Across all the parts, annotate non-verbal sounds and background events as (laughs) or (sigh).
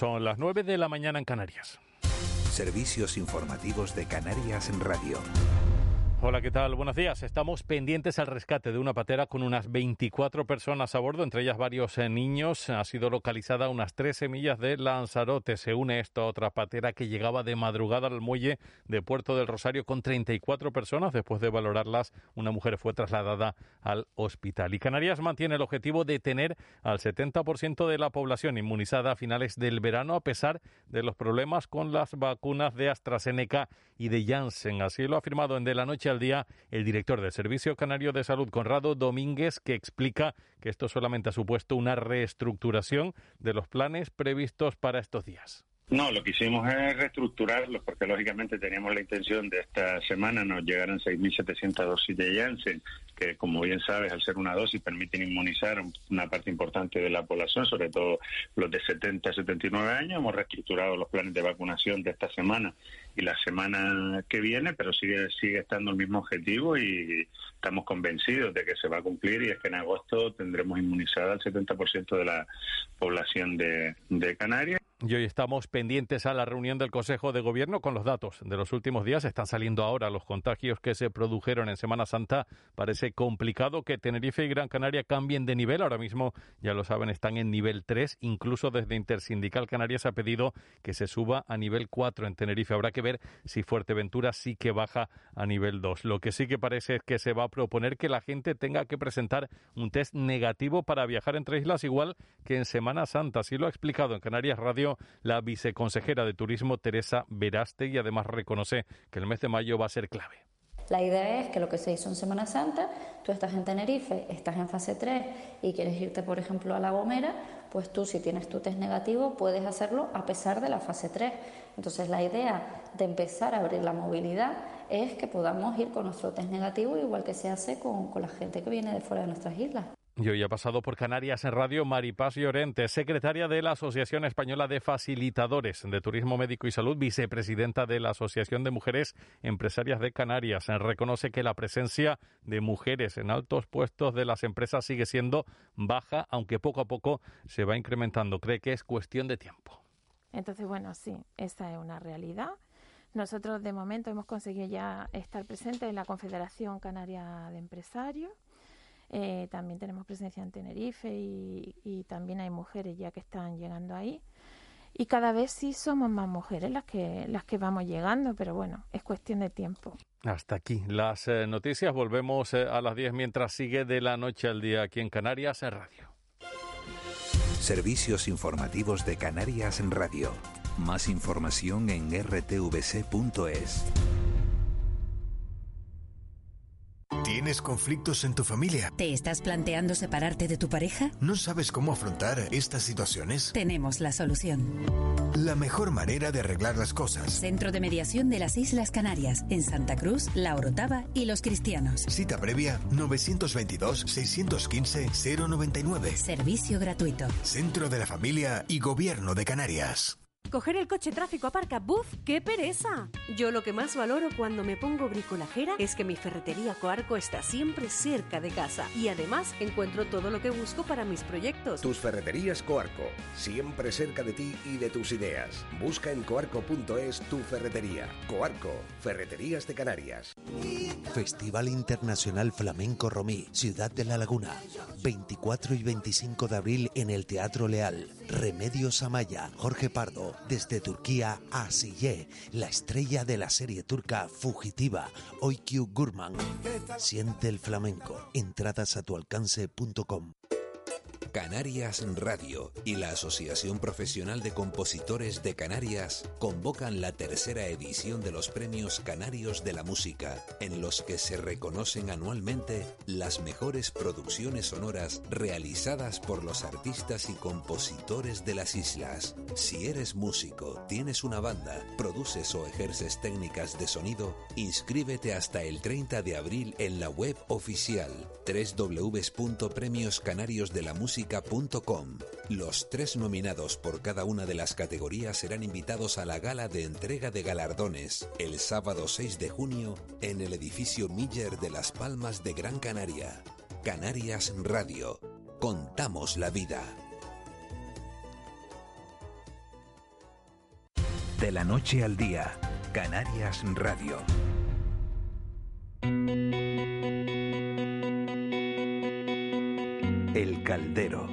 Son las 9 de la mañana en Canarias. Servicios informativos de Canarias en Radio. Hola, ¿qué tal? Buenos días. Estamos pendientes al rescate de una patera con unas 24 personas a bordo, entre ellas varios eh, niños. Ha sido localizada unas 13 millas de Lanzarote. Se une esto a otra patera que llegaba de madrugada al muelle de Puerto del Rosario con 34 personas. Después de valorarlas, una mujer fue trasladada al hospital. Y Canarias mantiene el objetivo de tener al 70% de la población inmunizada a finales del verano, a pesar de los problemas con las vacunas de AstraZeneca y de Janssen. Así lo ha afirmado en De la Noche al día el director del Servicio Canario de Salud, Conrado Domínguez, que explica que esto solamente ha supuesto una reestructuración de los planes previstos para estos días. No, lo que hicimos es reestructurarlos porque lógicamente teníamos la intención de esta semana nos llegaran 6.700 dosis de Janssen, que como bien sabes, al ser una dosis permiten inmunizar una parte importante de la población, sobre todo los de 70 a 79 años. Hemos reestructurado los planes de vacunación de esta semana y la semana que viene, pero sigue sigue estando el mismo objetivo y estamos convencidos de que se va a cumplir y es que en agosto tendremos inmunizada al 70% de la población de, de Canarias. Y hoy estamos pendientes a la reunión del Consejo de Gobierno con los datos de los últimos días. Están saliendo ahora los contagios que se produjeron en Semana Santa. Parece complicado que Tenerife y Gran Canaria cambien de nivel. Ahora mismo, ya lo saben, están en nivel 3. Incluso desde Intersindical Canarias ha pedido que se suba a nivel 4 en Tenerife. Habrá que ver si Fuerteventura sí que baja a nivel 2. Lo que sí que parece es que se va a proponer que la gente tenga que presentar un test negativo para viajar entre islas, igual que en Semana Santa. Así lo ha explicado en Canarias Radio la viceconsejera de Turismo Teresa Veraste y además reconoce que el mes de mayo va a ser clave. La idea es que lo que se hizo en Semana Santa, tú estás en Tenerife, estás en fase 3 y quieres irte, por ejemplo, a La Gomera, pues tú si tienes tu test negativo puedes hacerlo a pesar de la fase 3. Entonces la idea de empezar a abrir la movilidad es que podamos ir con nuestro test negativo igual que se hace con, con la gente que viene de fuera de nuestras islas. Y hoy ha pasado por Canarias en Radio Maripaz Llorente, secretaria de la Asociación Española de Facilitadores de Turismo Médico y Salud, vicepresidenta de la Asociación de Mujeres Empresarias de Canarias. Reconoce que la presencia de mujeres en altos puestos de las empresas sigue siendo baja, aunque poco a poco se va incrementando. Cree que es cuestión de tiempo. Entonces, bueno, sí, esa es una realidad. Nosotros de momento hemos conseguido ya estar presentes en la Confederación Canaria de Empresarios eh, también tenemos presencia en Tenerife y, también hay mujeres ya que están llegando ahí. Y cada vez sí somos más mujeres las que, las que vamos llegando, pero bueno, es cuestión de tiempo. Hasta aquí las eh, noticias. Volvemos eh, a las 10 mientras sigue de la noche al día aquí en Canarias en Radio. Servicios informativos de Canarias en Radio. Más información en rtvc.es. ¿Tienes conflictos en tu familia? ¿Te estás planteando separarte de tu pareja? ¿No sabes cómo afrontar estas situaciones? Tenemos la solución. La mejor manera de arreglar las cosas. Centro de Mediación de las Islas Canarias, en Santa Cruz, La Orotava y Los Cristianos. Cita previa 922-615-099. Servicio gratuito. Centro de la Familia y Gobierno de Canarias. Coger el coche tráfico aparca, ¡buf! ¡Qué pereza! Yo lo que más valoro cuando me pongo bricolajera es que mi ferretería Coarco está siempre cerca de casa y además encuentro todo lo que busco para mis proyectos. Tus ferreterías Coarco, siempre cerca de ti y de tus ideas. Busca en coarco.es tu ferretería. Coarco, Ferreterías de Canarias. Festival Internacional Flamenco Romí, Ciudad de la Laguna. 24 y 25 de abril en el Teatro Leal. Remedios Amaya, Jorge Pardo, desde Turquía a Sille, la estrella de la serie turca Fugitiva, Oykü Gurman. Siente el flamenco. Entradas a tu alcance.com. Canarias Radio y la Asociación Profesional de Compositores de Canarias convocan la tercera edición de los Premios Canarios de la Música, en los que se reconocen anualmente las mejores producciones sonoras realizadas por los artistas y compositores de las islas. Si eres músico, tienes una banda, produces o ejerces técnicas de sonido, inscríbete hasta el 30 de abril en la web oficial www.premioscanariosdelamusica los tres nominados por cada una de las categorías serán invitados a la gala de entrega de galardones el sábado 6 de junio en el edificio Miller de Las Palmas de Gran Canaria. Canarias Radio. Contamos la vida. De la noche al día, Canarias Radio. El Caldero.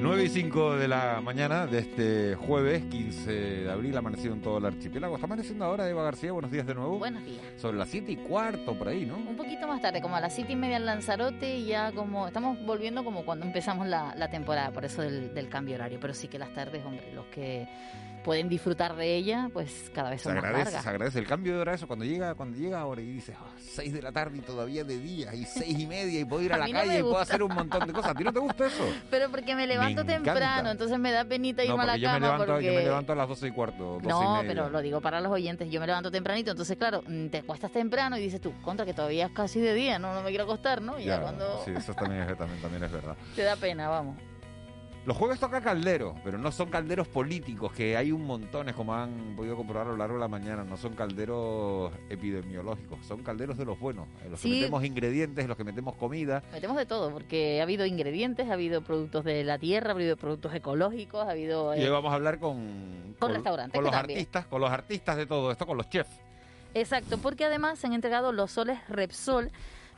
9 y 5 de la mañana de este jueves 15 de abril, amanecido en todo el archipiélago. Está amaneciendo ahora Eva García, buenos días de nuevo. Buenos días. Sobre las 7 y cuarto, por ahí, ¿no? Un poquito más tarde, como a las 7 y media en Lanzarote, y ya como estamos volviendo como cuando empezamos la, temporada, por eso del, del cambio horario. Pero sí que las tardes, hombre, los que pueden disfrutar de ella, pues cada vez son se agradece, más largas. Se agradece el cambio de hora eso cuando llega cuando llega ahora y dices, oh, 6 de la tarde y todavía de día y seis y media y puedo ir a, la calle y puedo hacer un montón de cosas. ¿A ti no te gusta eso? (laughs) Pero porque me levanto temprano, entonces me da penita irme a la yo cama me levanto, porque... Yo me levanto a las 12 y cuarto, No, pero lo digo para los oyentes, yo me levanto tempranito, entonces claro, mm, te acuestas temprano y dices tú, contra que todavía es casi de día, no, no me quiero acostar, ¿no? Y ya, cuando... Sí, eso también es, también, también es verdad. (laughs) Te da pena, vamos. Los jueves toca caldero, pero no son calderos políticos, que hay un montón, como han podido comprobar a lo largo de la mañana. No son calderos epidemiológicos, son calderos de los buenos, en los que metemos ingredientes, en los que metemos comida. Metemos de todo, porque ha habido ingredientes, ha habido productos de la tierra, ha habido productos ecológicos, ha habido... Y hoy eh, vamos a hablar con... Con, restaurantes. Con los artistas, con los artistas de todo esto, con los chefs. Exacto, porque además se han entregado los soles Repsol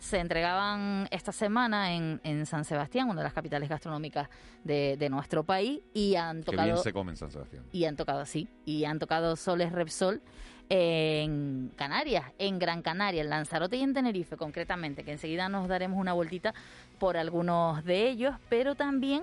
se entregaban esta semana en, en, San Sebastián, una de las capitales gastronómicas de, de nuestro país, y han tocado... Bien se come en San Sebastián. Y han tocado, sí, y han tocado Soles Repsol en Canarias, en Gran Canaria, en Lanzarote y en Tenerife concretamente, que enseguida nos daremos una vueltita por algunos de ellos, pero también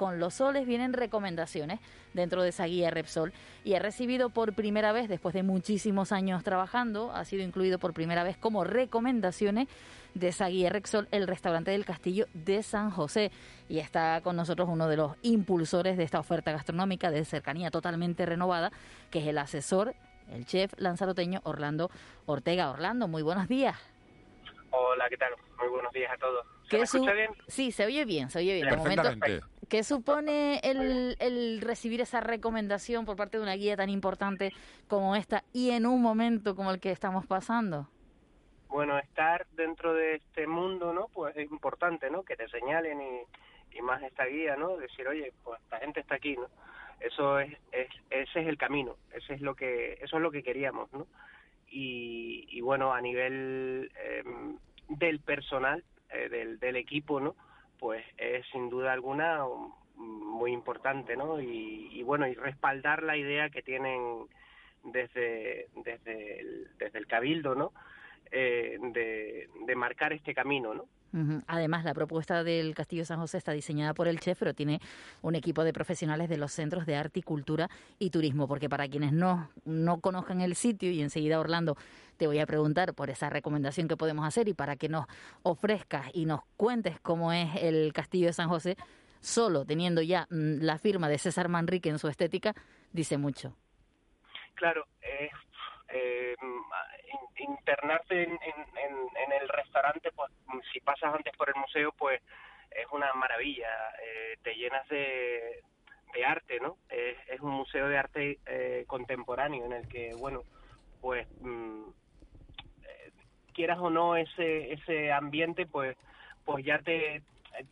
con los soles vienen recomendaciones dentro de esa guía Repsol y ha recibido por primera vez, después de muchísimos años trabajando, ha sido incluido por primera vez como recomendaciones de esa guía Repsol el restaurante del Castillo de San José. Y está con nosotros uno de los impulsores de esta oferta gastronómica de cercanía totalmente renovada, que es el asesor, el chef lanzaroteño Orlando Ortega. Orlando, muy buenos días. Hola, ¿qué tal? Muy buenos días a todos. ¿Se me escucha bien? Sí, se oye bien, se oye bien. De momento, ¿Qué supone el, el, recibir esa recomendación por parte de una guía tan importante como esta y en un momento como el que estamos pasando? Bueno, estar dentro de este mundo, ¿no? Pues es importante, ¿no? Que te señalen y, y más esta guía, ¿no? Decir, oye, pues la gente está aquí, ¿no? Eso es, es, ese es el camino, ese es lo que, eso es lo que queríamos, ¿no? Y, y bueno, a nivel em, del personal, eh, del, del equipo, ¿no? pues es sin duda alguna muy importante, ¿no? Y, bueno, y respaldar la idea que tienen desde, desde, el, desde el Cabildo, ¿no? Eh, de, de marcar este camino, ¿no? Además, la propuesta del Castillo San José está diseñada por el chef, pero tiene un equipo de profesionales de los centros de arte cultura y turismo, porque para quienes no, no conozcan el sitio, y enseguida Orlando te voy a preguntar por esa recomendación que podemos hacer y para que nos ofrezcas y nos cuentes cómo es el Castillo de San José, solo teniendo ya mm, la firma de César Manrique en su estética, dice mucho. Claro, eh, eh, internarte en, en, el restaurante, pues si pasas antes por el museo, pues es una maravilla, eh, te llenas de, de arte, ¿no? es un museo de arte eh, contemporáneo en el que, bueno, pues mm, eh, quieras o no ese ese ambiente, pues pues ya te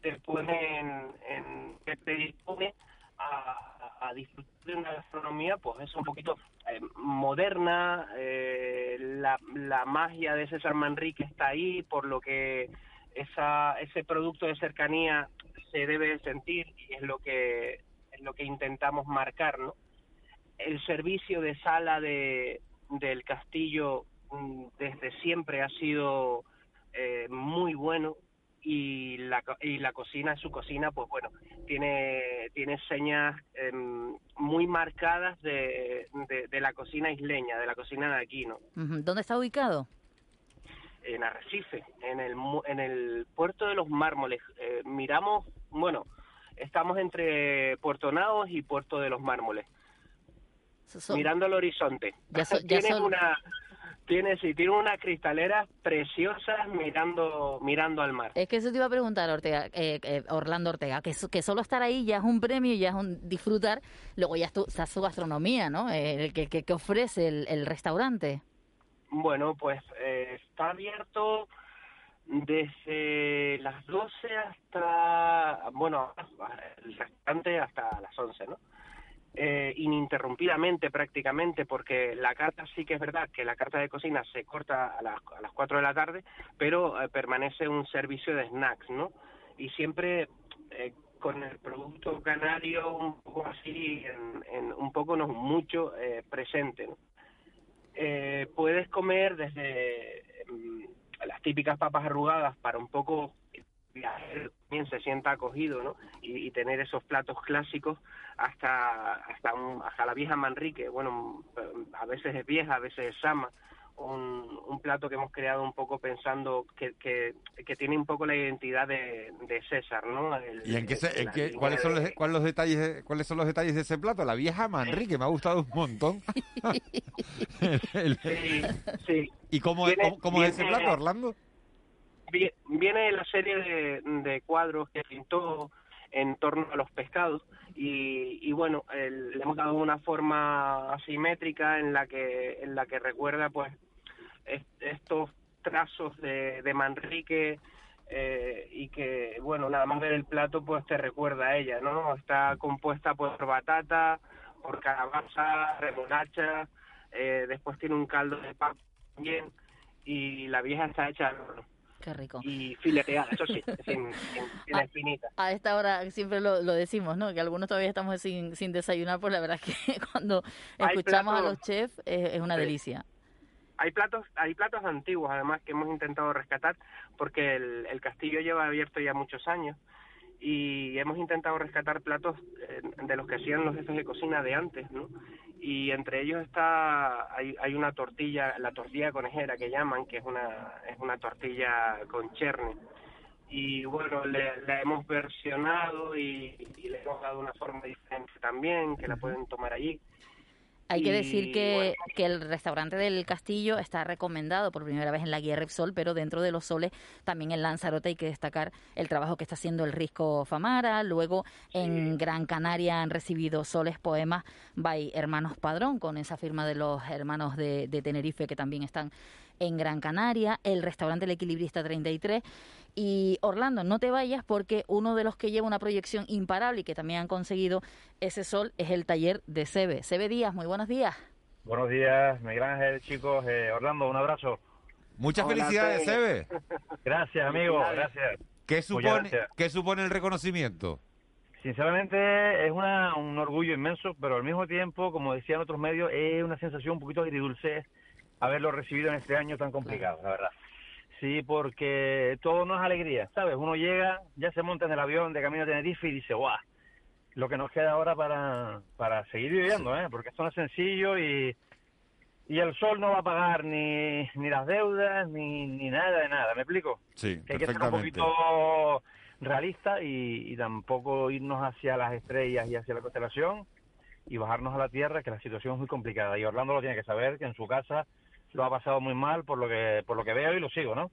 te pone en, te dispone a, a disfrutar de una gastronomía, pues es un poquito eh, moderna, eh, la, la magia de César Manrique está ahí, por lo que esa, ese producto de cercanía se debe sentir y es lo que es lo que intentamos marcar, ¿no? El servicio de sala de, del castillo mm, desde siempre ha sido eh, muy bueno y la, y la cocina, su cocina, pues bueno, tiene, tiene señas em, muy marcadas de, de, la cocina isleña, de la cocina de aquí, ¿no? ¿Dónde está ubicado? En Arrecife, en el, en el puerto de los mármoles. Eh, miramos, bueno, estamos entre Puerto Naos y Puerto de los Mármoles. Mirando el horizonte. Ya, (laughs) una tiene, sí, tiene unas cristaleras preciosas mirando mirando al mar. Es que eso te iba a preguntar, Ortega, eh, eh, Orlando Ortega, que, que solo estar ahí ya es un premio, ya es un disfrutar, luego ya está su gastronomía, ¿no? Eh, el que, que, ofrece el, restaurante. Bueno, pues está abierto desde las 12 hasta, bueno, el restaurante hasta las 11, ¿no? Eh, ininterrumpidamente prácticamente, porque la carta sí que es verdad que la carta de cocina se corta a las, a las 4 de la tarde, pero eh, permanece un servicio de snacks, ¿no? Y siempre eh, con el producto canario un poco así, en, un poco no mucho presente, puedes comer desde mm, las típicas papas arrugadas para un poco viajero también se sienta acogido, ¿no? Y, tener esos platos clásicos hasta hasta hasta la vieja Manrique, bueno, a veces es vieja, a veces es sama, un, un plato que hemos creado un poco pensando que, que, que tiene un poco la identidad de, de César, ¿no? ¿Y en qué, cuáles son los, cuáles los detalles cuáles son los detalles de ese plato? La vieja Manrique me ha gustado un montón. (laughs) (laughs) sí, sí. ¿Y cómo, es, cómo es ese plato, Orlando? Viene la serie de, cuadros que pintó en torno a los pescados y, bueno le hemos dado una forma asimétrica en la que en la que recuerda pues estos trazos de, Manrique eh, y que bueno nada más ver el plato pues te recuerda a ella no está compuesta por batata por calabaza remolacha eh, después tiene un caldo de papa también y la vieja está hecha Qué rico. Y fileteada, eso sí, sin, a, espinita. A esta hora siempre lo, decimos, ¿no? Que algunos todavía estamos sin, sin desayunar, pues la verdad es que (laughs) cuando escuchamos a los chefs es, una delicia. Hay platos, hay platos antiguos además que hemos intentado rescatar porque el, el castillo lleva abierto ya muchos años y hemos intentado rescatar platos eh, de los que hacían los jefes de cocina de antes, ¿no? Y entre ellos está hay, hay una tortilla la tortilla conejera que llaman que es una es una tortilla con cherne. Y bueno le, la hemos versionado y, y, le hemos dado una forma diferente también que la pueden tomar allí hay que decir que, que, el restaurante del Castillo está recomendado por primera vez en la guía Repsol, pero dentro de los soles también en Lanzarote hay que destacar el trabajo que está haciendo el Risco Famara. Luego en Gran Canaria han recibido soles poemas by Hermanos Padrón, con esa firma de los hermanos de, de Tenerife que también están en Gran Canaria, el restaurante El Equilibrista 33. Y Orlando, no te vayas porque uno de los que lleva una proyección imparable y que también han conseguido ese sol es el taller de Sebe. Sebe Díaz, muy buenos días. Buenos días, Miguel Ángel, chicos. Eh, Orlando, un abrazo. Muchas felicidades, Sebe. (laughs) Gracias, amigo, gracias. ¿Qué supone, ¿Qué supone el reconocimiento? Sinceramente es una, un orgullo inmenso, pero al mismo tiempo, como decían otros medios, es una sensación un poquito agridulce haberlo recibido en este año tan complicado, la verdad. Sí, porque todo no es alegría, ¿sabes? Uno llega, ya se monta en el avión de camino a Tenerife y dice, ¡guau! Lo que nos queda ahora para, para seguir viviendo, ¿eh? Porque esto no es sencillo y, y el sol no va a pagar ni, ni las deudas ni, ni nada de nada, ¿me explico? Sí, que hay que ser un poquito realista y, y tampoco irnos hacia las estrellas y hacia la constelación y bajarnos a la tierra, que la situación es muy complicada. Y Orlando lo tiene que saber, que en su casa lo ha pasado muy mal por lo que por lo que veo y lo sigo, ¿no?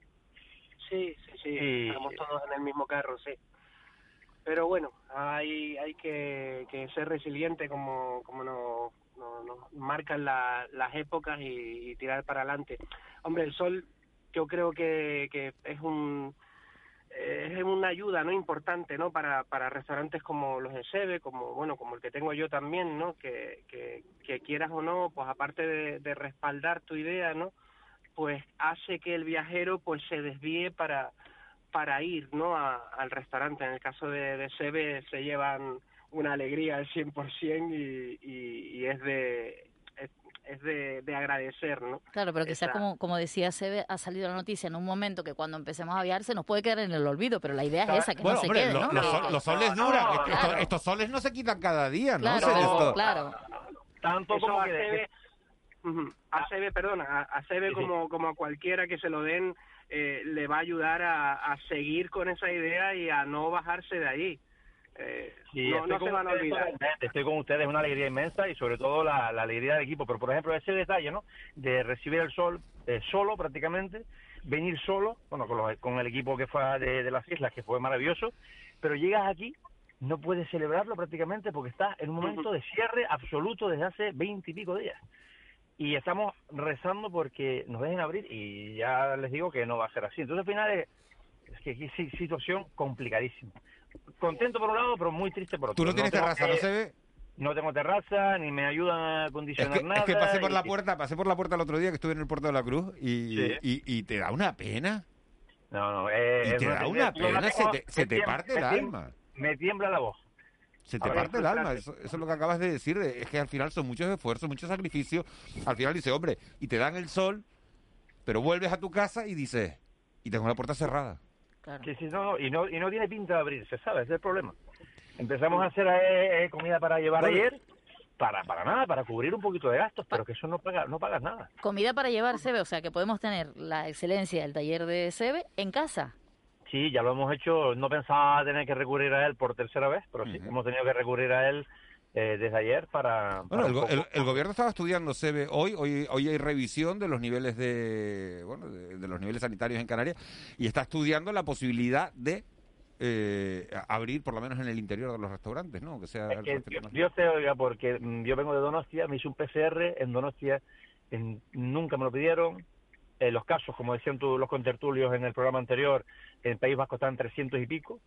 Sí, sí, sí, estamos todos en el mismo carro, sí. Pero bueno, hay hay que, que ser resiliente como como nos, nos, marcan las épocas y, y, tirar para adelante. Hombre, el sol yo creo que, que es un es una ayuda no importante no para, para restaurantes como los de Sebe como bueno como el que tengo yo también no que, que, quieras o no pues aparte de, respaldar tu idea no pues hace que el viajero pues se desvíe para para ir no al restaurante. En el caso de, de Sebe se llevan una alegría al 100% y, y, y es de es de, de agradecer, ¿no? Claro, pero quizás Esa- como, como decía Sebe, ha salido la noticia en un momento que cuando empecemos a viajar se nos puede quedar en el olvido, pero la idea es esa, que bueno, no se hombre, quede, lo- ¿no? los, sol- soles no, duran. no, Estos- claro. estos, estos soles no se quitan cada día, ¿no? Claro, claro. Tanto Eso como a Sebe- Ujú. a Sebe, perdona, a, a Sebe Sí, sí. como, como a cualquiera que se lo den, eh, le va a ayudar a, a seguir con esa idea y a no bajarse de ahí. Eh, Sí, no estoy no con se van a ustedes olvidar. Estoy con ustedes, es una alegría inmensa y sobre todo la, la alegría del equipo. Pero, por ejemplo, ese detalle, ¿no? De recibir el sol eh, solo prácticamente, venir solo, bueno, con, los- con el equipo que fue de, de las islas, que fue maravilloso, pero llegas aquí, no puedes celebrarlo prácticamente porque estás en un momento de cierre absoluto desde hace veinte y pico días. Y estamos rezando porque nos dejen abrir y ya les digo que no va a ser así. Entonces, al final es, es que aquí sí, situación complicadísima. Contento por un lado, pero muy triste por otro. Tú no tienes terraza, que- ¿no se ve? No tengo terraza, ni me ayudan a Es acondicionar que, nada. es que pasé por la puerta, pasé por la puerta el otro día que estuve en el puerto de la Cruz y, Sí. y, y te da una pena. No, no, eh, Y es te da una pena, se te, se me te tiembla- parte el alma. Me tiembla la voz. Se te parte el alma, eso, eso es lo que acabas de decir, de- es que al final son muchos esfuerzos, muchos sacrificios. Al final dice, hombre, y te dan el sol, pero vuelves a tu casa y dices, y tengo la puerta cerrada. Sí, sí, no, no, y no, y no tiene pinta de abrirse, ¿sabes? Ese es el problema. Empezamos a hacer eh, eh, comida para llevar Bueno. ayer, para, para nada, para cubrir un poquito de gastos, pero que eso no paga, no pagas nada. Comida para llevar Sebe, o sea que podemos tener la excelencia del taller de Sebe en casa. Sí, ya lo hemos hecho, no pensaba tener que recurrir a él por tercera vez, pero sí, hemos tenido que recurrir a él eh, desde ayer para... Bueno, para el, go- el- el gobierno estaba estudiando, se ve hoy, hoy, hoy hay revisión de los niveles de, bueno, de, de los niveles sanitarios en Canarias y está estudiando la posibilidad de eh, abrir, por lo menos en el interior de los restaurantes, ¿no? Que sea Es que Dios te oiga, porque mm, yo vengo de Donostia, me hice un PCR en Donostia, en- nunca me lo pidieron. Eh, los casos, como decían tú, los contertulios en el programa anterior, en el País Vasco están 300 y pico,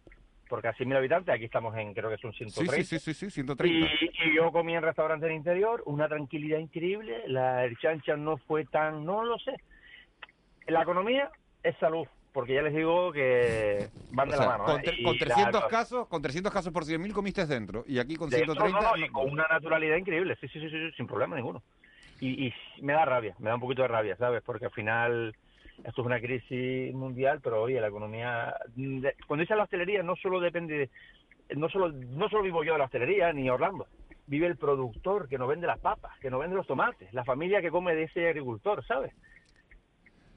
por casi mil habitantes, aquí estamos en, creo que son Sí, 130. sí, sí, sí, sí, 130. Y, y yo comí en restaurante del interior, una tranquilidad increíble, la el chancha no fue tan, no lo sé. La economía es salud, porque ya les digo que van O de sea, la mano. con, ¿eh? con la- 300 casos, con 300 casos por 100.000 comiste dentro y aquí con de- 130 no, no, y con una naturalidad increíble, sí, sí, sí, sí, sí, sin problema ninguno. Y, y me da rabia, me da un poquito de rabia, ¿sabes? Porque al final esto es una crisis mundial, pero oye, la economía, cuando dice la hostelería no solo depende, de- no solo no solo vivo yo de la hostelería ni Orlando, vive el productor que nos vende las papas, que nos vende los tomates, la familia que come de ese agricultor, ¿sabes?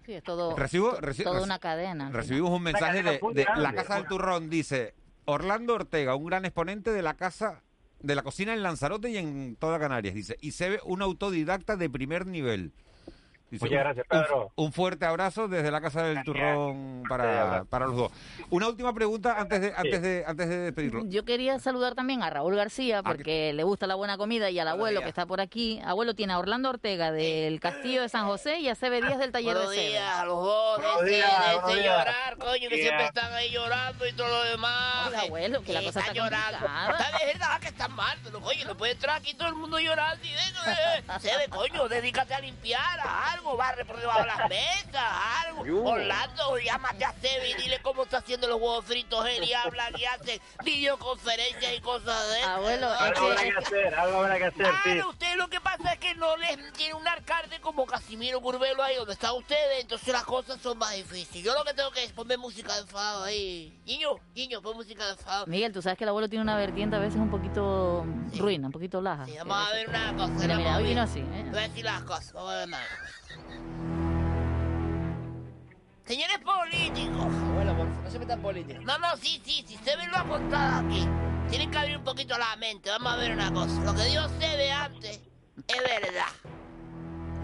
Sí, es todo, Recibo- reci- toda una cadena. Recibimos un mensaje cadena de, de grande, la Casa del Turrón, dice Orlando Ortega, un gran exponente de la casa de la cocina en Lanzarote y en toda Canarias, dice, y se ve un autodidacta de primer nivel. Dice, Muchas un- gracias, un- Pedro. Un, fuerte abrazo desde la Casa del Turrón para, para los dos. Una última pregunta antes de, antes de, antes de despedirlo. Yo quería saludar también a Raúl García porque le gusta la buena comida y al abuelo que está por aquí. Abuelo tiene a Orlando Ortega del Castillo de San José y a Sebe Díaz del Taller Buenos de Sebe. días a los dos, Buenos días, buenos días. llorar, coño, que Yeah. siempre están ahí llorando y todo lo demás. Hola, abuelo, que la cosa está llorando. Está de verdad que están mal, pero coño, no puede entrar aquí todo el mundo llorando y de ve, coño, dedícate a limpiar a algo, barre por debajo de las mesas, algo. Yo. Orlando, llámate a Sebe y dile cómo está haciendo los huevos fritos él y hablan y hacen videoconferencias y cosas de. Abuelo, Algo habrá que hacer, algo habrá que hacer, sí. Claro, usted lo que pasa es que no les tiene un alcalde como Casimiro Curbelo ahí donde están ustedes, entonces las cosas son más difíciles. Yo lo que tengo que es poner música de enfado ahí. Niño, niño, pon música de enfado. Miguel, tú sabes que el abuelo tiene una vertiente a veces un poquito ruina, un poquito laja. Sí, vamos a ver una cosa. Mira, mira, hoy vino así. ¿eh? Voy a decir las cosas, vamos a ver cosa. Señores políticos. Abuelo, por favor, no se metan políticos. No, no, sí, sí, sí, se ve lo apuntado aquí. Tienen que abrir un poquito la mente, vamos a ver una cosa. Lo que Dios se ve antes es verdad.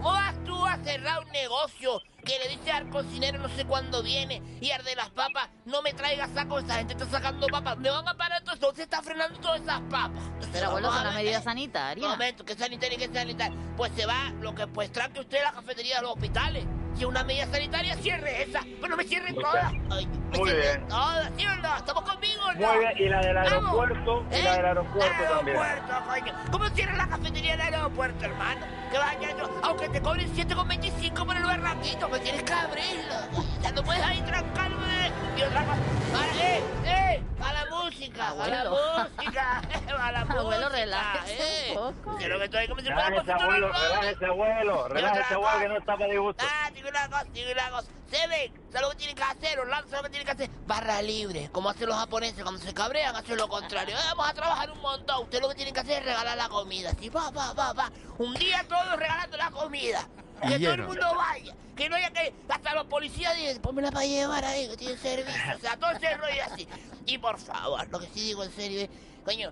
¿Cómo vas tú a cerrar un negocio que le dice al cocinero no sé cuándo viene y al de las papas no me traiga saco, esa gente está sacando papas? ¿Me van a parar todo esto? Se está frenando todas esas papas. Entonces, Pero abuelo, a las ver, medidas ¿eh? sanitarias. Un momento, que sanitaria, que sanitaria. Pues se va, lo que pues tranque usted la cafetería de los hospitales. Si es una medida sanitaria, cierre esa. Pero me cierren todas. Ay, me Muy cierren bien. Todas, ¿sí o no? ¿Estamos conmigo o no? Muy bien, y la del aeropuerto, y la del aeropuerto también. Aeropuerto, coño. ¿Cómo cierra la cafetería del aeropuerto, hermano? Que vaya yo, aunque te cobren 7,25 por el barranquito, me tienes que abrirlo. Ya no puedes ahí trancarme. Y otra cosa, para, eh, eh, a la música, a la Abuelo. música. (laughs) música, va la Abuelo, música, relájese eh. un poco. Quiero que estoy como si fuera Relájese, abuelo, normal. relájese, abuelo, relájese, abuelo, que no está para disgusto. Ah, digo una cosa, digo una cosa. Se ven, ¿sabes lo que tienen que hacer? Orlando, ¿sabes lo que tienen que hacer? Barra libre, como hacen los japoneses cuando se cabrean, hacen lo contrario. Eh, vamos a trabajar un montón. Usted lo que tienen que hacer es regalar la comida. Así, va, va, va, va. Un día todos regalando la comida. Que todo el mundo vaya. Que no haya que... Hasta los policías digan, pónmela para llevar ahí, que tiene servicio. O sea, todo ese rollo así. Y por favor, lo que sí digo en serio es... Coño,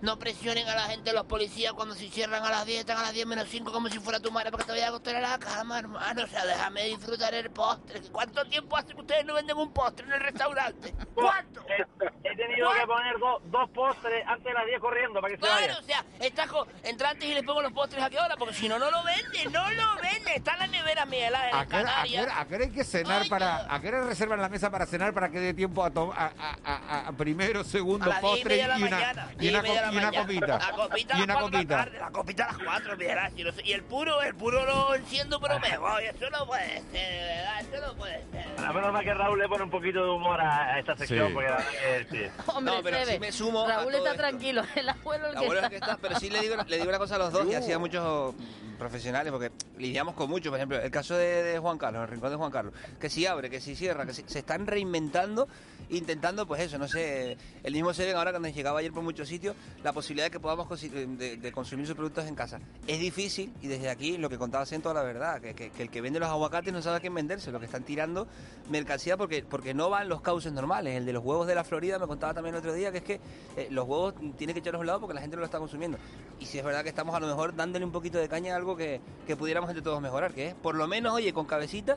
no presionen a la gente, los policías, cuando se cierran a las 10, están a las 10 menos 5 como si fuera tu madre para que te vaya a acostar a la cama, hermano. O sea, déjame disfrutar el postre. ¿Cuánto tiempo hace que ustedes no venden un postre en el restaurante? ¿Cuánto? He tenido que poner dos, dos postres antes de las 10 corriendo para que se Claro, vaya. o sea, está co- entra antes y les pongo los postres a qué hora, porque si no, no lo venden, no lo venden. Está en la nevera, Miguel Ángel, ¿A en qué, a, qué Canarias. hora- a qué hora hay que cenar para... ¿A qué hora reservan la mesa para cenar para que dé tiempo a, to- a, a- a- a primero, segundo, A y postre la y una, mañana, y y una, co- la y una copita? La copita a y las una de la copita. tarde, la copita a las cuatro, Miguel Ángel, no sé, Y el puro, el puro lo enciendo, pero me voy. Eso no puede ser, de verdad, eso no puede ser. A menos mal que Raúl le pone un poquito de humor a, esta sección, Sí. porque la sí. (laughs) Hombre, No, pero se sí me sumo a Raúl todo está esto. tranquilo, (laughs) el abuelo el que está. es que está, pero sí le digo, le digo una cosa a los dos, y así a muchos profesionales, porque lidiamos con muchos. Por ejemplo, el caso de, de Juan Carlos, el rincón de Juan Carlos, que si abre, que si cierra, que si- se están reinventando, intentando, pues eso, no sé, el mismo se ven ahora cuando llegaba ayer por muchos sitios, la posibilidad de que podamos de, de consumir sus productos en casa. Es difícil, y desde aquí lo que contaba siento la verdad, que, que- que el que vende los aguacates no sabe a quién venderse, lo que están tirando mercancía porque, porque no van los cauces normales. El de los huevos de la Florida me contaba también el otro día que es que eh, los huevos tienen que echarlos a un lado porque la gente no lo está consumiendo. Y si es verdad que estamos a lo mejor dándole un poquito de caña a algo que, que pudiéramos entre todos mejorar, que es por lo menos, oye, con cabecita,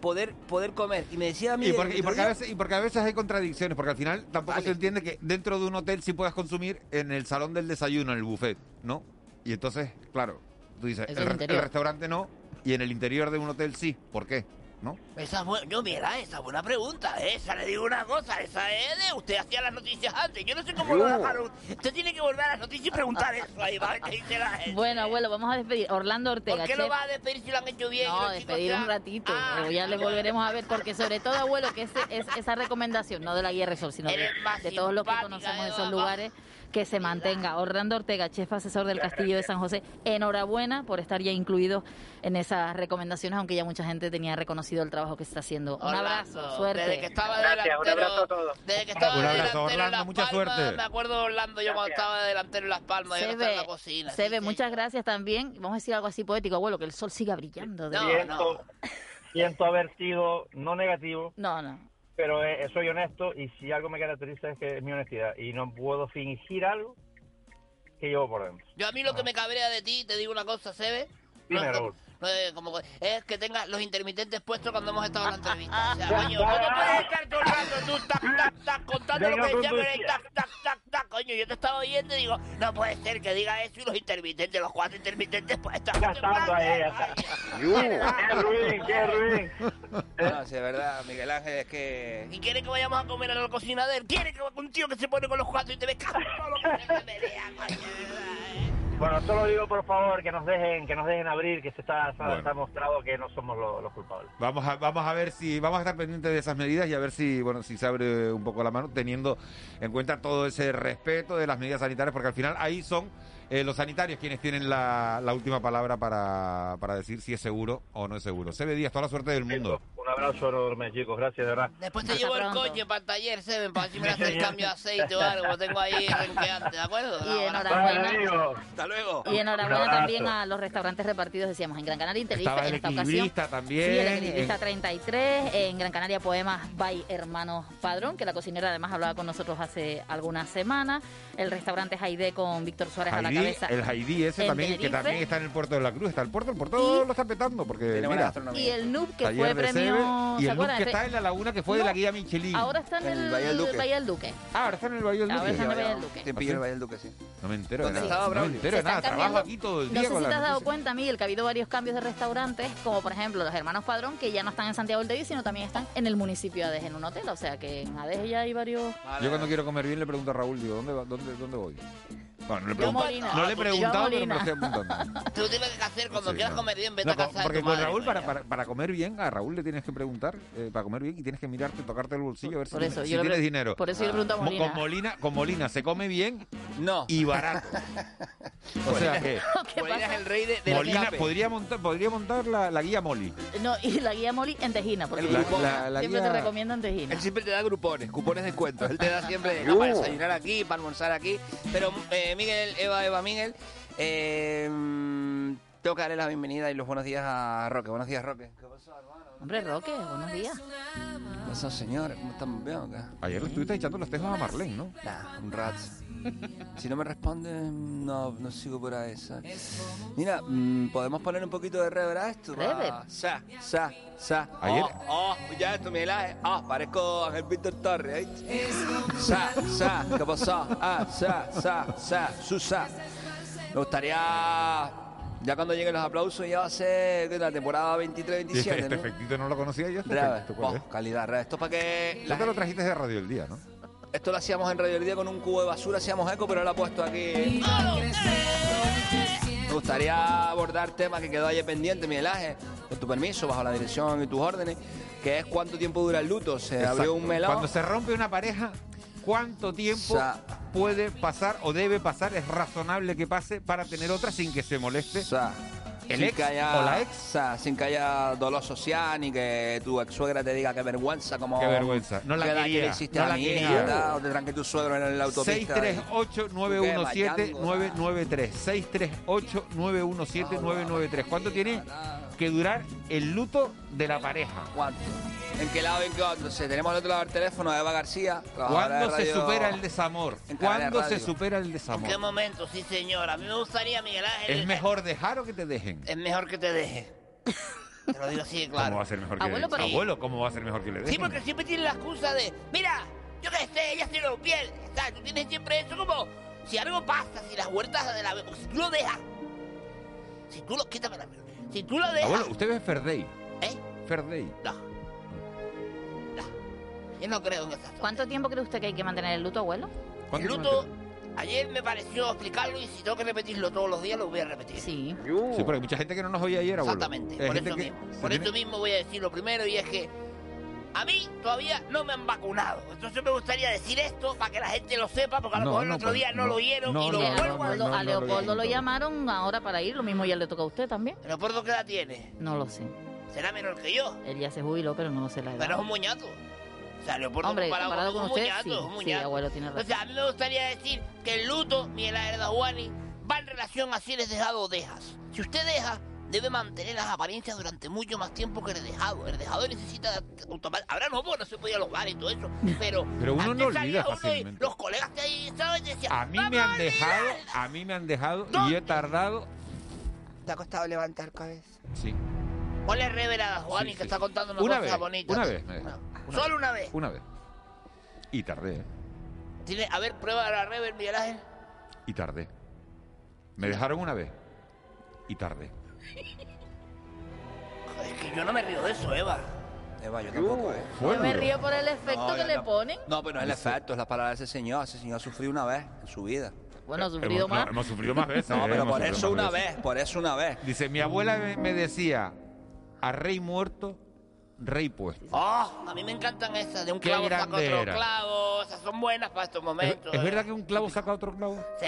poder, poder comer. Y me decía a mí... Y porque, y, otro porque a veces, y porque a veces hay contradicciones, porque al final tampoco Vale. se entiende que dentro de un hotel sí puedas consumir en el salón del desayuno, en el buffet, ¿no? Y entonces, claro, tú dices, Es el, el restaurante no, y en el interior de un hotel sí. ¿Por qué? ¿No? Esa yo mira, esa es buena pregunta, esa le digo una cosa, esa es de usted hacía las noticias antes, yo no sé cómo lo dejaron, usted tiene que volver a las noticias y preguntar eso ahí, va a ver qué dice la gente. Bueno, abuelo, vamos a despedir. Orlando Ortega, ¿Por qué lo va a despedir si lo han hecho bien? No, despedir un ratito. Ah, ya le volveremos a ver, porque sobre todo, abuelo, que ese- es, esa recomendación, no de la guía Resol, sino de, de todos los que conocemos Eva, esos lugares, que se mantenga. Orlando Ortega, chef asesor del Castillo de San José, enhorabuena por estar ya incluido en esas recomendaciones, aunque ya mucha gente tenía reconocido el trabajo que se está haciendo. Un Orlando, abrazo, suerte. Desde que estaba de Gracias, un delantero, abrazo a todos. desde que estaba Un abrazo, delantero en Orlando, Las mucha Palmas, suerte. me acuerdo de Orlando yo cuando estaba de delantero en Las Palmas, yo no estaba en la cocina. Sebe, muchas gracias también. Vamos a decir algo así poético, abuelo, que el sol siga brillando. de No, verdad. siento, siento haber sido no negativo, No, no. pero eh, soy honesto y si algo me caracteriza es que es mi honestidad y no puedo fingir algo que llevo por dentro. Yo a mí lo que me cabrea de ti, te digo una cosa, Sebe, Dime, no es como- es que tengas los intermitentes puestos cuando hemos estado en la entrevista. O sea, coño, ¿cómo puedes estar todo el rato tú tac, tac, tac, contando lo que decía con era tac, tac, tac, tac, coño? Yo te estaba oyendo y digo, no puede ser que diga eso y los intermitentes, los cuatro intermitentes, pues están Ya estando ahí, está. ¡Qué ruin, qué ruin! No, sí, es verdad, Miguel Ángel, es que... Y quiere que vayamos a comer a la cocina de él. Quiere que un tío que se pone con los cuatro y te ve (laughs) Bueno, solo digo por favor que nos dejen, que nos dejen abrir, que se está, Bueno. está mostrado que no somos los, los culpables. Vamos a, vamos a ver si, vamos a estar pendientes de esas medidas y a ver si, bueno, si se abre un poco la mano, teniendo en cuenta todo ese respeto de las medidas sanitarias, porque al final ahí son eh, los sanitarios quienes tienen la, la última palabra para, para decir si es seguro o no es seguro. Se ve Díaz, toda la suerte del mundo. Un abrazo enorme, chicos, gracias de verdad. Después te Hasta llevo el coche para el taller, Seven, para si me hace el cambio de aceite o algo. Tengo ahí renqueante, ¿de acuerdo? Y enhorabuena. Vale. Hasta luego. Y enhorabuena también a los restaurantes repartidos, decíamos, en Gran Canaria Estaba en el esta ocasión. también. Sí, el equilibrista en- 33, en Gran Canaria Poemas by Hermanos Padrón, que la cocinera además hablaba con nosotros hace algunas semanas. El restaurante Jaide con Víctor Suárez a la Haidí, el Haidí ese en también, que también está en el puerto de la Cruz. Está el puerto, el puerto Y- lo está petando, porque mira. Y el NUB, que fue de premio... Y ¿se el acuerdan? que está en la laguna que fue de No, la guía Michelin. Ahora está en el, el Valle del Duque. Valle del Duque. Ah, ahora está en el Valle del Ahora Duque. está en el Valle del Duque. Tiempillo en el Valle del Duque, sí. No me entero de ¿Dónde nada. estaba No me entero de nada. Trabajo aquí todo el No día sé con si te has dado cuenta, Miguel, que ha habido varios cambios de restaurantes, como por ejemplo los hermanos Padrón, que ya no están en Santiago del Teide, sino también están en el municipio de Adeje, en un hotel. O sea que en Adeje ya hay varios... Yo cuando quiero comer bien le pregunto a Raúl, digo, ¿dónde, va- dónde, dónde voy? Bueno, no le, Yo pregunto- Molina. no le he preguntado, pero me lo estoy apuntando. Tú tienes que hacer cuando Sí, quieras no. comer bien, vete No, a casa de porque tu con madre, Raúl, para, para, para comer bien, a Raúl le tienes que preguntar eh, para comer bien y tienes que mirarte, tocarte el bolsillo a ver si, Por tienes- eso, si yo le tienes pre- dinero. por eso yo le pregunto a Mo- Molina. Con Molina, con Molina se come bien No. y barato. (laughs) o sea que (laughs) Molina es el rey de, del Molina podría montar, podría montar la, la guía Moli. No, y la guía Moli en Tejina, porque El grupón. La- la siempre guía- te recomiendan Tejina. Él siempre te da grupones, cupones de descuento. Él te da siempre (laughs) para desayunar aquí, para almorzar aquí. Pero eh, Miguel, Eva, Eva, Miguel, eh, darle la bienvenida y los buenos días a Roque. Buenos días, Roque. ¿Qué pasó, hermano? Hombre, Roque, buenos días. ¿Qué pasó, señores? ¿Cómo están? ¿Bien o qué? Ayer le estuviste echando los tejos a Marlene, ¿no? Nah, un rat. Si no me responden, no, no sigo por ahí. ¿sabes? Mira, mm, ¿podemos poner un poquito de reverb a esto? Reverb. Ah, Sa, sa, sa. Ayer- Oh, oh, ya esto, Miguel Ángel. Ah, parezco Ángel Víctor Torres. ¿eh? Sa, sa, ¿qué pasó? Ah, sa, sa, sa, su, sa. Me gustaría... Ya cuando lleguen los aplausos ya va a ser ¿qué, la temporada Y este, 23-27, este ¿no? efectito no lo conocía yo. Este efecto, ¿cuál Oh, es? calidad. Esto para que... Tú te lo trajiste de Radio El Día, ¿no? esto lo hacíamos en Radio El Día con un cubo de basura, hacíamos eco, pero lo he puesto aquí. Me gustaría abordar tema que quedó ayer pendiente, Miguel Ángel, con tu permiso, bajo la dirección y tus órdenes, que es cuánto tiempo dura el luto. Se Exacto. abrió un melón. Cuando se rompe una pareja, ¿cuánto tiempo Sa- puede pasar o debe pasar? Es razonable que pase para tener otra sin que se moleste. O sea, ¿El sin ex que haya, o la ex? o sea, sin que haya dolor social ni que tu ex suegra te diga qué vergüenza, como Qué vergüenza. No la quería, le hiciste no a la mi quería. hija, tal, o te tranque tu suegro en la autopista. 638-917-993. 638-917-993. ¿Cuánto tiene que durar el luto de la pareja? ¿Cuánto? ¿En qué lado, en qué otro? Entonces, tenemos al otro lado el teléfono de Eva García. ¿Cuándo se supera el desamor? ¿Cuándo se supera el ¿En qué desamor? momento? Sí, señor. A mí me gustaría, Miguel Ángel. ¿Es mejor dejar o que te dejen? Es mejor que te deje. (laughs) Te lo digo así, de claro. ¿Cómo va a ser mejor que Abuelo, le pero- Abuelo, ¿cómo va a ser mejor que le dejen? Sí, porque siempre tiene la excusa de, mira, yo qué sé, ella se lo piel. O sea, tú tienes siempre eso como, si algo pasa, si las huertas de la... Si tú lo dejas, si tú lo... Quítame la Si tú lo dejas... Abuelo, usted ve Ferdey. ¿Eh? Ferdey. No. No. Yo no creo en esas cosas. ¿Cuánto tiempo cree usted que hay que mantener el luto, abuelo? El ¿Cuánto luto, ayer me pareció explicarlo y si tengo que repetirlo todos los días, lo voy a repetir. Sí. Sí, porque hay mucha gente que no nos oía ayer, abuelo. Exactamente, por eso que mismo. Por tiene- eso mismo voy a decir lo primero y es que a mí todavía no me han vacunado. Entonces me gustaría decir esto para que la gente lo sepa, porque a lo No, mejor el no, otro pues, día no, no, lo oyeron no, y lo no, a no, vuelvo a a Leopoldo lo llamaron ahora para ir, lo mismo ya le toca a usted también. ¿Leopoldo qué edad tiene? No lo sé. Será menor que yo, Él ya se jubiló, pero no sé la edad. pero es un muñato. O sea, Leopoldo Hombre, comparado, comparado con, con un usted, muñato, sí, un sí, muñato. abuelo, tiene O razón. sea, a mí me gustaría decir que el luto, Miguel Ángel Juani, va en relación a si eres dejado o dejas. Si usted deja, debe mantener las apariencias durante mucho más tiempo que el dejado. El dejado necesita automa- Ahora no, porque no se podía a los bares y todo eso. (laughs) Pero, Pero uno no olvida fácilmente. los colegas te ahí estaban y decían, A mí me "Vamos han a dejado, olvidar". a mí me han dejado y yo he tardado. ¿Te ha costado levantar cabeza? Sí, Ponle rever a Juani Sí, que sí. está contando una, Una cosa vez, bonita. una vez me dejaron. Una Solo una vez. una vez. Y tardé, ¿eh? Tiene, a ver, prueba la rever, Miguel Ángel. Y tardé. Me dejaron una vez. Y tardé. Es que yo no me río de eso, Eva. Eva, yo tampoco, ¿eh? Yo me río por el efecto No, que yo le no. ponen. No, pero no es el efecto, es la palabra de ese señor. Ese señor ha sufrido una vez en su vida. Bueno, ha Hemos- sufrido no, más. hemos sufrido más veces. No, ¿eh? pero Hemos por sufrido eso más una veces. vez, por eso una vez. Dice, mi abuela me, me decía, a rey muerto, rey puesto. Oh, a mí me encantan esas, de un Qué clavo saca grande otro era. clavo, esas son buenas para estos ¿Es, momentos. es verdad que un clavo saca otro clavo? Sí.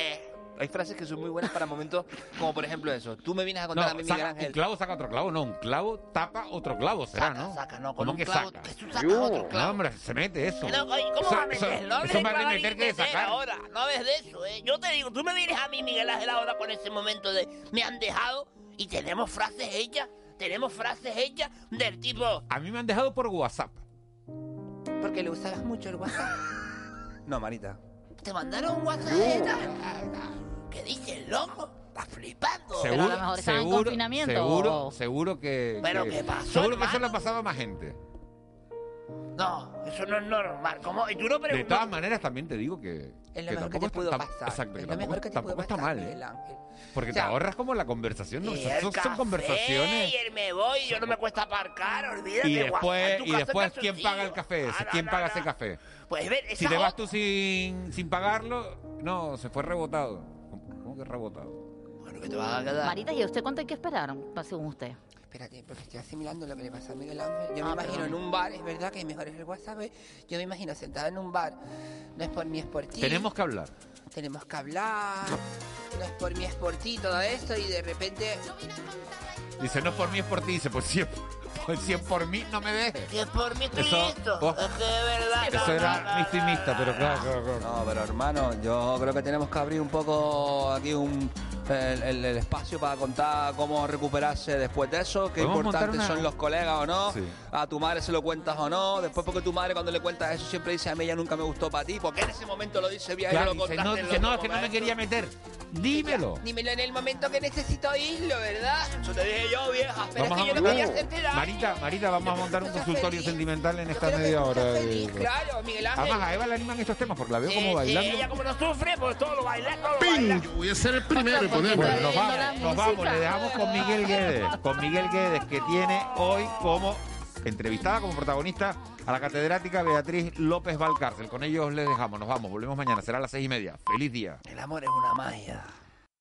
Hay frases que son muy buenas para momentos como por ejemplo eso. Tú me vienes a No, contar a mí, Miguel saca- Ángel. un clavo saca otro clavo, no, un clavo tapa otro clavo, será, Saca, ¿no? saca, no, con ¿Cómo un que clavo, saca? tú sacas otro clavo. No, hombre, se mete eso. No, ¿Cómo va a eso- meter? No hables eso más de meter que de sacar. ahora. No hables de eso, ¿eh? Yo te digo, tú me vienes a mí, Miguel Ángel, ahora con ese momento de me han dejado y tenemos frases hechas, tenemos frases hechas del tipo, A mí me han dejado por WhatsApp. Porque le usabas mucho el WhatsApp. (laughs) No, Marita. Te mandaron un WhatsApp? ¿Qué dices, loco? Estás flipando. Pero a lo mejor estaba en seguro, confinamiento, seguro, o- seguro que. ¿Pero que- qué pasó, Seguro que eso hermano? le ha pasado a más gente. No, eso no es normal. ¿Cómo? Y tú no De preguntas. todas maneras, también te digo que. Es lo que mejor que tampoco te está- pudo tam- pasar. Exacto, que Es lo tampoco, mejor que te tampoco está pasar, mal, ¿eh? Miguel Ángel. Porque O sea, te ahorras como la conversación. ¿no? Y Son, el son café, conversaciones. Y el me voy, yo no me cuesta aparcar, olvídate. Y después, tu y casa después ¿quién paga el calzoncillo. café? ese? Ah, no, ¿Quién no, paga no. ese café? Pues ver, Si te vas o- tú sin, sin pagarlo, no, se fue rebotado. que rebotado. Bueno, que te vas a quedar. Marita, ¿y a usted cuánto hay que esperar, según usted? Espérate, porque estoy asimilando lo que le pasa a Miguel Ángel. Yo me Ah, imagino perdón. en un bar, es verdad que mejor es el WhatsApp. ¿eh? Yo me imagino sentada en un bar. No es por mí, es por ti. Tenemos que hablar. Tenemos que hablar. No es por mí, es por ti, todo esto. Y de repente. Dice, no es por mí, es por ti. Dice, pues si es, pues si es por mí, no me dejes. Si es por mí, estoy Eso- listo. oh. Es que de verdad. Eso era mixta, pero claro, claro, claro. No, pero hermano, yo creo que tenemos que abrir un poco aquí un el, el- el espacio para contar cómo recuperarse después de eso, qué ¿Podemos montar importantes una- son los colegas o no, Sí. a tu madre se lo cuentas o no, después porque tu madre cuando le cuentas eso siempre dice a mí ella nunca me gustó para ti, porque en ese momento lo dice bien Claro, y no lo dice, contaste no, dice, no, es que no me momento". quería meter. Dímelo. Dímelo en el momento que necesito oírlo, ¿verdad? Eso te dije yo, vieja. Pero Vamos es a que yo no quería hacerte daño. Marita, Marita, vamos a montar un consultorio sentimental en esta media hora. de- Claro, Miguel Ángel. Además, a Eva le animan estos temas porque la veo Sí, como sí, bailando. ella como no sufre, pues todo lo baila, todo lo baila. Yo voy a ser el primero ponerme. Bueno, nos vamos, nos vamos, le dejamos con Miguel Guedes, con Miguel Guedes, que tiene hoy como entrevistada, como protagonista, a la catedrática Beatriz López Valcárcel. Con ellos les dejamos, nos vamos, volvemos mañana, será a las seis y media. Feliz día. El amor es una magia.